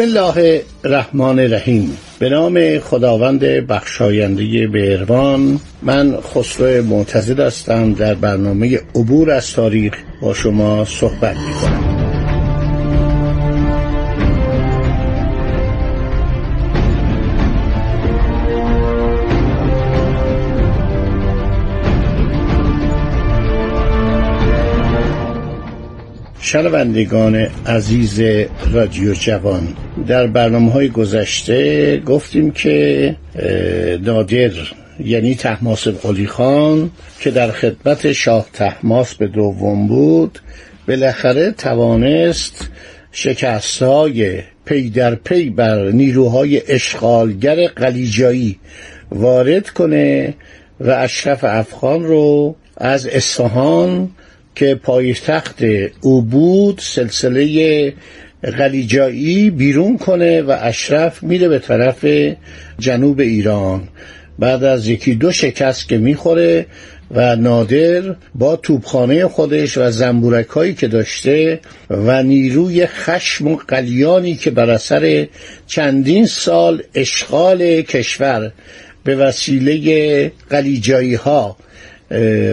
بسم الله الرحمن الرحیم به نام خداوند بخشاینده بهروان من خسرو معتزد هستم در برنامه عبور از تاریخ با شما صحبت می کنم شنوندگان عزیز رادیو جوان در برنامه های گذشته گفتیم که نادر یعنی تحماس قلی خان که در خدمت شاه تحماس به دوم بود بالاخره توانست شکست های پی در پی بر نیروهای اشغالگر قلیجایی وارد کنه و اشرف افغان رو از اصفهان که پایتخت او بود سلسله غلیجایی بیرون کنه و اشرف میره به طرف جنوب ایران. بعد از یکی دو شکست که می‌خوره و نادر با توبخانه خودش و زنبورک هایی که داشته و نیروی خشم و قلیانی که بر اثر چندین سال اشغال کشور به وسیله قلیجایی ها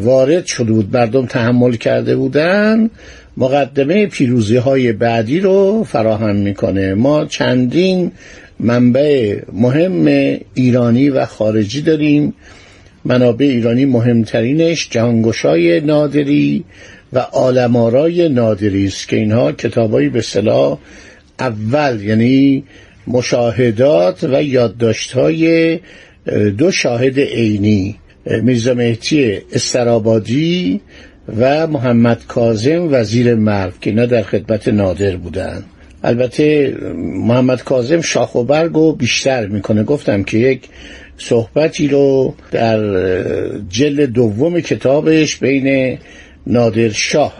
وارد شده بود مردم تحمل کرده بودن مقدمه پیروزی های بعدی رو فراهم می‌کنه. ما چندین منبع مهم ایرانی و خارجی داریم. منابع ایرانی مهمترینش جهانگشای نادری و آلمارای نادری است که اینها کتابایی به صلاح اول یعنی مشاهدات و یادداشت‌های دو شاهد عینی میرزا مهدی استرابادی و محمد کازم وزیر مرو که اینا در خدمت نادر بودن. البته محمد کازم شاخ و برگ رو بیشتر می‌کنه. گفتم که یک صحبتی رو در جل دوم کتابش بین نادر شاه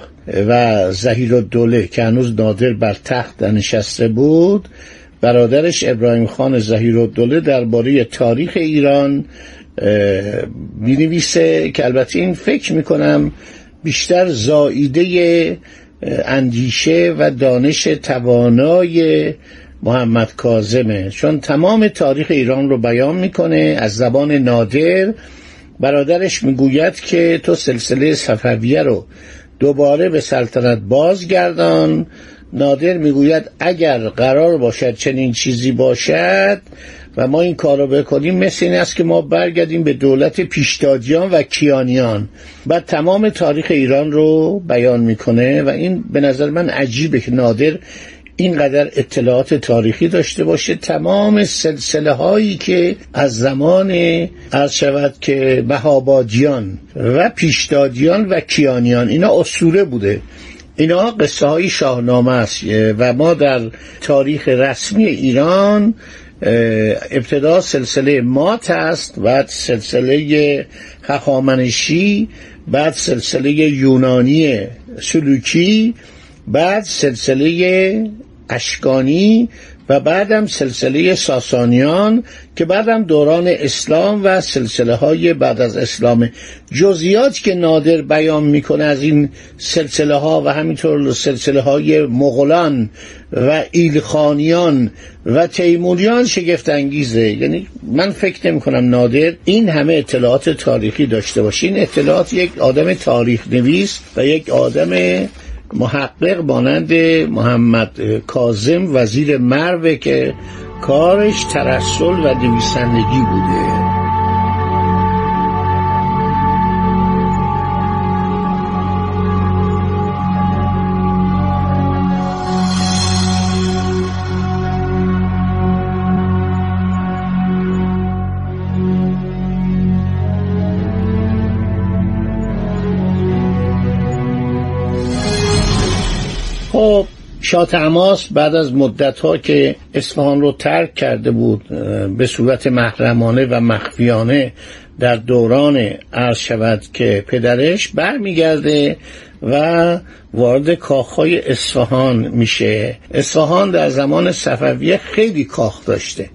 و زهیر الدوله که هنوز نادر بر تخت نشسته بود برادرش ابراهیم خان زهیر الدوله درباره تاریخ ایران می نویسه که البته این فکر می‌کنم بیشتر زائیده اندیشه و دانش توانای محمد کازمه چون تمام تاریخ ایران رو بیان می‌کنه از زبان نادر برادرش می‌گوید که تو سلسله صفویه رو دوباره به سلطنت بازگردان. نادر می‌گوید اگر قرار باشد چنین چیزی باشد و ما این کار رو بکنیم مثل این است که ما برگردیم به دولت پیشدادیان و کیانیان. و تمام تاریخ ایران رو بیان می‌کنه و این به نظر من عجیبه که نادر اینقدر اطلاعات تاریخی داشته باشه. تمام سلسله هایی که از زمان از شود که مهابادیان و پیشدادیان و کیانیان اینا اسطوره بوده. اینا قصه های شاهنامه است و ما در تاریخ رسمی ایران ابتدا سلسله مات است بعد سلسله خخامنشی بعد سلسله یونانی سلوکی بعد سلسله اشکانی و بعدم سلسله ساسانیان که بعدم دوران اسلام و سلسله های بعد از اسلام. جزئیات که نادر بیان می‌کنه از این سلسله ها و همینطور سلسله های مغولان و ایلخانیان و تیموریان شگفت انگیزه. یعنی من فکر نمی کنم نادر این همه اطلاعات تاریخی داشته باشه. این اطلاعات یک آدم تاریخ نویس و یک آدم محقق مانند محمد کازم وزیر مروه که کارش ترسل و نویسندگی بوده. خب شاه تماس بعد از مدت ها که اصفهان رو ترک کرده بود به صورت محرمانه و مخفیانه در دوران عرض شود که پدرش برمیگرده و وارد کاخهای اصفهان میشه. اصفهان در زمان صفویه خیلی کاخ داشته.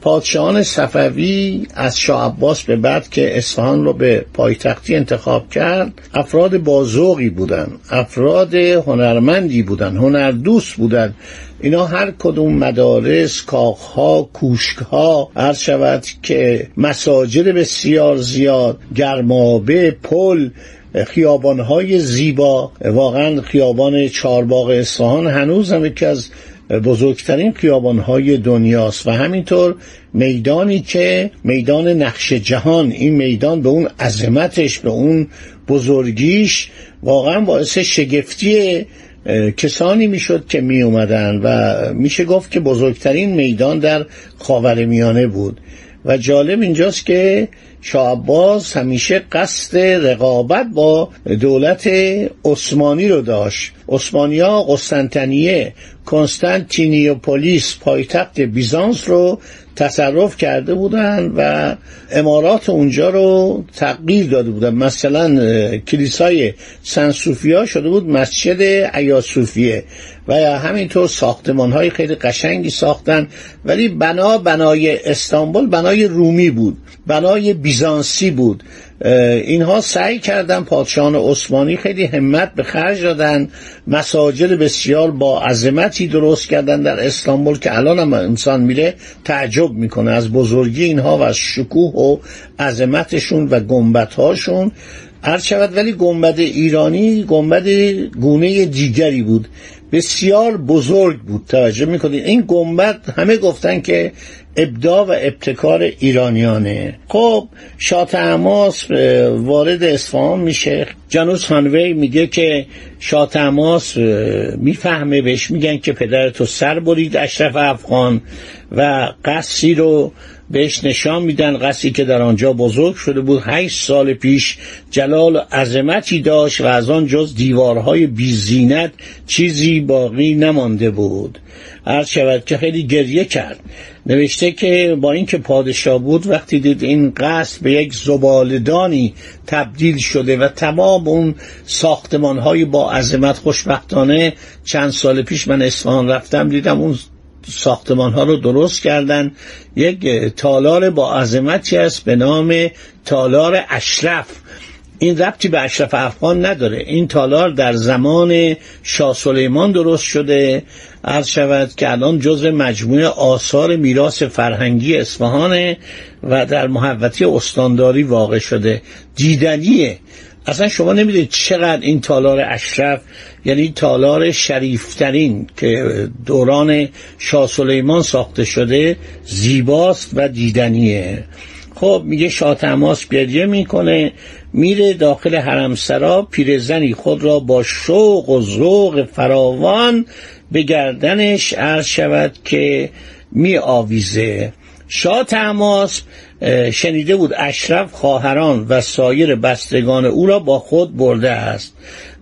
پادشاهان صفوی از شاه عباس به بعد که اصفهان رو به پایتختی انتخاب کرد افراد بازوقی بودن افراد هنرمندی بودن هنردوست بودن. اینا هر کدوم مدارس، کاخها، کوشکها عرض شود که مساجد بسیار زیاد گرمابه، پل خیابانهای زیبا. واقعا خیابان چارباغ اصفهان هنوز هم یکی از بزرگترین خیابانهای دنیاست و همینطور میدانی که میدان نقش جهان این میدان به اون عظمتش به اون بزرگیش واقعا باعث شگفتی کسانی می‌شد که می اومدن و میشه گفت که بزرگترین میدان در خاورمیانه بود. و جالب اینجاست که شاه عباس همیشه قصد رقابت با دولت عثمانی رو داشت. عثمانیا قسطنطنیه کنستانتینیوپولیس پایتخت بیزانس رو تصرف کرده بودن و امارات اونجا رو تغییر داده بودن. مثلا کلیسای سن صوفیا شده بود مسجد ایاسوفیه و همینطور ساختمان های خیلی قشنگی ساختن ولی بنا بنای استانبول بنای رومی بود بنای بیزانسی بود. اینها سعی کردن پادشاهان عثمانی خیلی همت به خرج دادن مساجد بسیار با عظمتی درست کردن در استانبول که الان هم انسان میره تعجب می‌کنه از بزرگی اینها و از شکوه و عظمتشون و گنبدهاشون. هر شود ولی گنبد ایرانی گنبد گونه دیگری بود. بسیار بزرگ بود. توجه می‌کنید. این گنبد همه گفتن که ابداع و ابتکار ایرانیانه. خب شاه تماس وارد اصفهان میشه. جانوس خانوی میگه که شاه تماس می‌فهمه بهش میگن که پدر تو سر برید اشرف افغان و قصی رو بهش نشان میدن قصی که در آنجا بزرگ شده بود. هشت سال پیش جلال و عظمتی داشت و از آن جز دیوارهای بیزینت چیزی باقی نمانده بود. عرض شود که خیلی گریه کرد. نوشته که با اینکه پادشاه بود وقتی دید این قصد به یک زبالدانی تبدیل شده و تمام اون ساختمان های با عظمت خوشبختانه چند سال پیش من اصفهان رفتم دیدم اون ساختمان ها رو درست کردن. یک تالار با عظمتی است به نام تالار اشرف. این ربطی به اشرف افغان نداره. این تالار در زمان شاه سلیمان درست شده. عرض شود که الان جزو مجموعه آثار میراث فرهنگی اصفهانه و در محوطه استانداری واقع شده. دیدنیه اصلا شما نمی‌دونید چقدر این تالار اشرف یعنی تالار شریفترین که دوران شاه سلیمان ساخته شده زیباست و دیدنیه. خب میگه شاه تماس گریه می‌کنه میره داخل حرمسرا پیرزنی خود را با شوق و ذوق فراوان به گردنش عرض شود که می آویزه شاه تماس شنیده بود اشرف خواهران و سایر بستگان او را با خود برده است.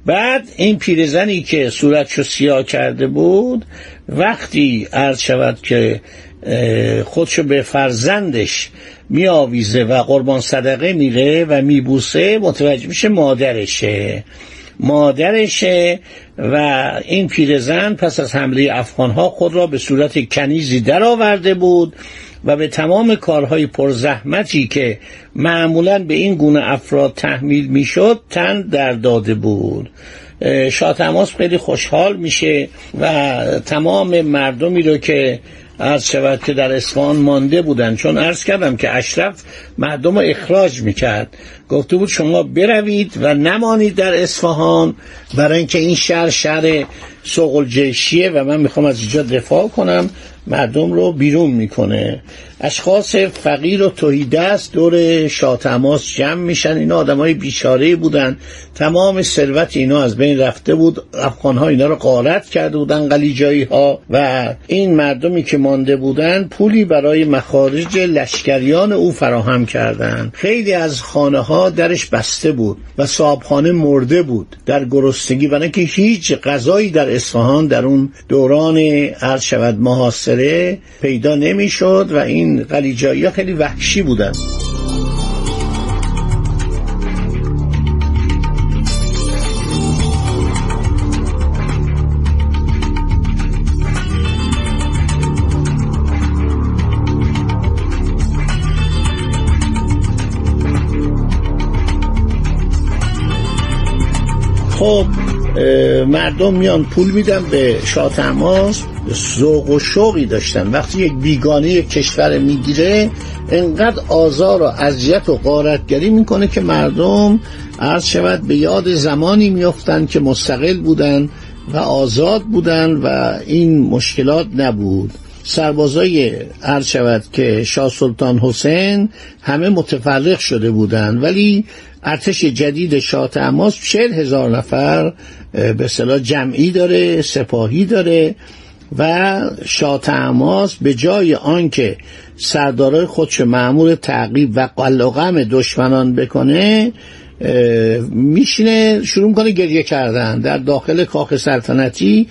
بعد این پیرزنی که صورتشو سیاه کرده بود وقتی عرض شود که خودشو به فرزندش می آویزه و قربان صدقه میره و میبوسه متوجه میشه مادرشه. مادرشه و این پیرزن پس از حمله افغانها خود را به صورت کنیزی درآورده بود. و به تمام کارهای پرزحمتی که معمولا به این گونه افراد تحمیل می‌شد تن در داده بود. شاه تماس خیلی خوشحال میشه و تمام مردمی رو که عرض شود که در اصفهان مانده بودن چون عرض کردم که اشرف مردم رو اخراج می‌کرد. گفته بود شما بروید و نمانید در اصفهان برای اینکه این شهر شهر جیشیه و من می‌خوام از اینجا دفاع کنم. مردم رو بیرون می‌کنه. اشخاص فقیر و توهیدست دور شاه تماس جمع میشن. اینا آدم های بیچاره بودن. تمام ثروت اینا از بین رفته بود. افغان ها اینا رو غارت کرده بودن قلیجایی ها و این مردمی که مانده بودن پولی برای مخارج لشکریان او فراهم کردند خیلی از خانه ها درش بسته بود و صاحبخانه مرده بود در گرسنگی. و که هیچ غذایی در اصفهان در اون دوران عرض شود محاصره پیدا نمی‌شد و این قلیجایی ها خیلی وحشی بودن. خب مردم میان پول میدن به شاه تماس. ذوق و شوقی داشتن. وقتی یک بیگانه یک کشور می‌گیره انقدر آزار و اذیت و قارتگری می‌کنه که مردم عرض شود به یاد زمانی میفتن که مستقل بودن و آزاد بودن و این مشکلات نبود. سربازای عرض شود که شاه سلطان حسین همه متفرق شده بودند ولی ارتش جدید شاه تماس چهل هزار نفر به صلاح جمعی داره سپاهی داره. و شاه تماس به جای آنکه سردارای خودش معمول تعقیب و قلقم دشمنان بکنه میشینه شروع کنه گریه کردن در داخل کاخ سلطنتی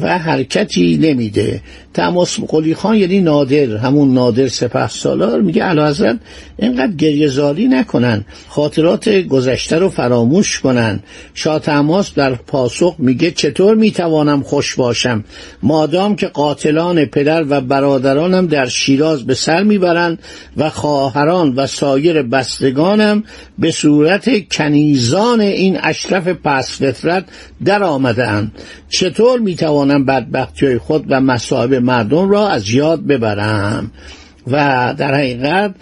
و حرکتی نمیده. تماس قلی خان یعنی نادر همون نادر سپه سالار میگه علا حضرت اینقدر گریزاری نکنن خاطرات گذشته رو فراموش کنن. شاه تماس در پاسخ میگه چطور می‌توانم خوش باشم؟ مادام که قاتلان پدر و برادرانم در شیراز به سر می‌برند و خواهران و سایر بستگانم به صورت کنیزان این اشرف پس فطرت در آمده چطور می‌توانم بدبختی خود و مصائب مردم را از یاد ببرم. و در حقیقت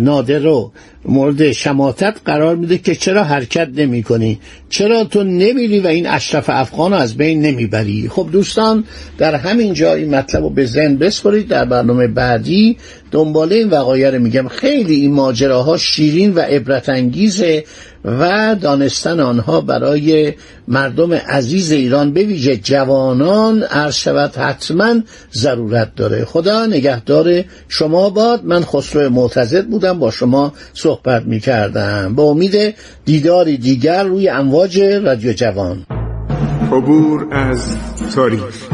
نادر رو مورد شماتت قرار میده که چرا حرکت نمی کنی چرا تو نمیری و این اشرف افغان رو از بین نمی‌بری؟ خب دوستان در همین جا این مطلب رو به ذهن بسپرید در برنامه بعدی دنباله این وقایع رو میگم. خیلی این ماجراها شیرین و عبرت انگیزه و دانستن آنها برای مردم عزیز ایران. به ویژه جوانان عرض شود حتما ضرورت داره. خدا نگهدار شما باد. من خسرو معتزد بودم با شما صحبت می کردم با امید دیداری دیگر روی امواج رادیو جوان. عبور از تاریخ.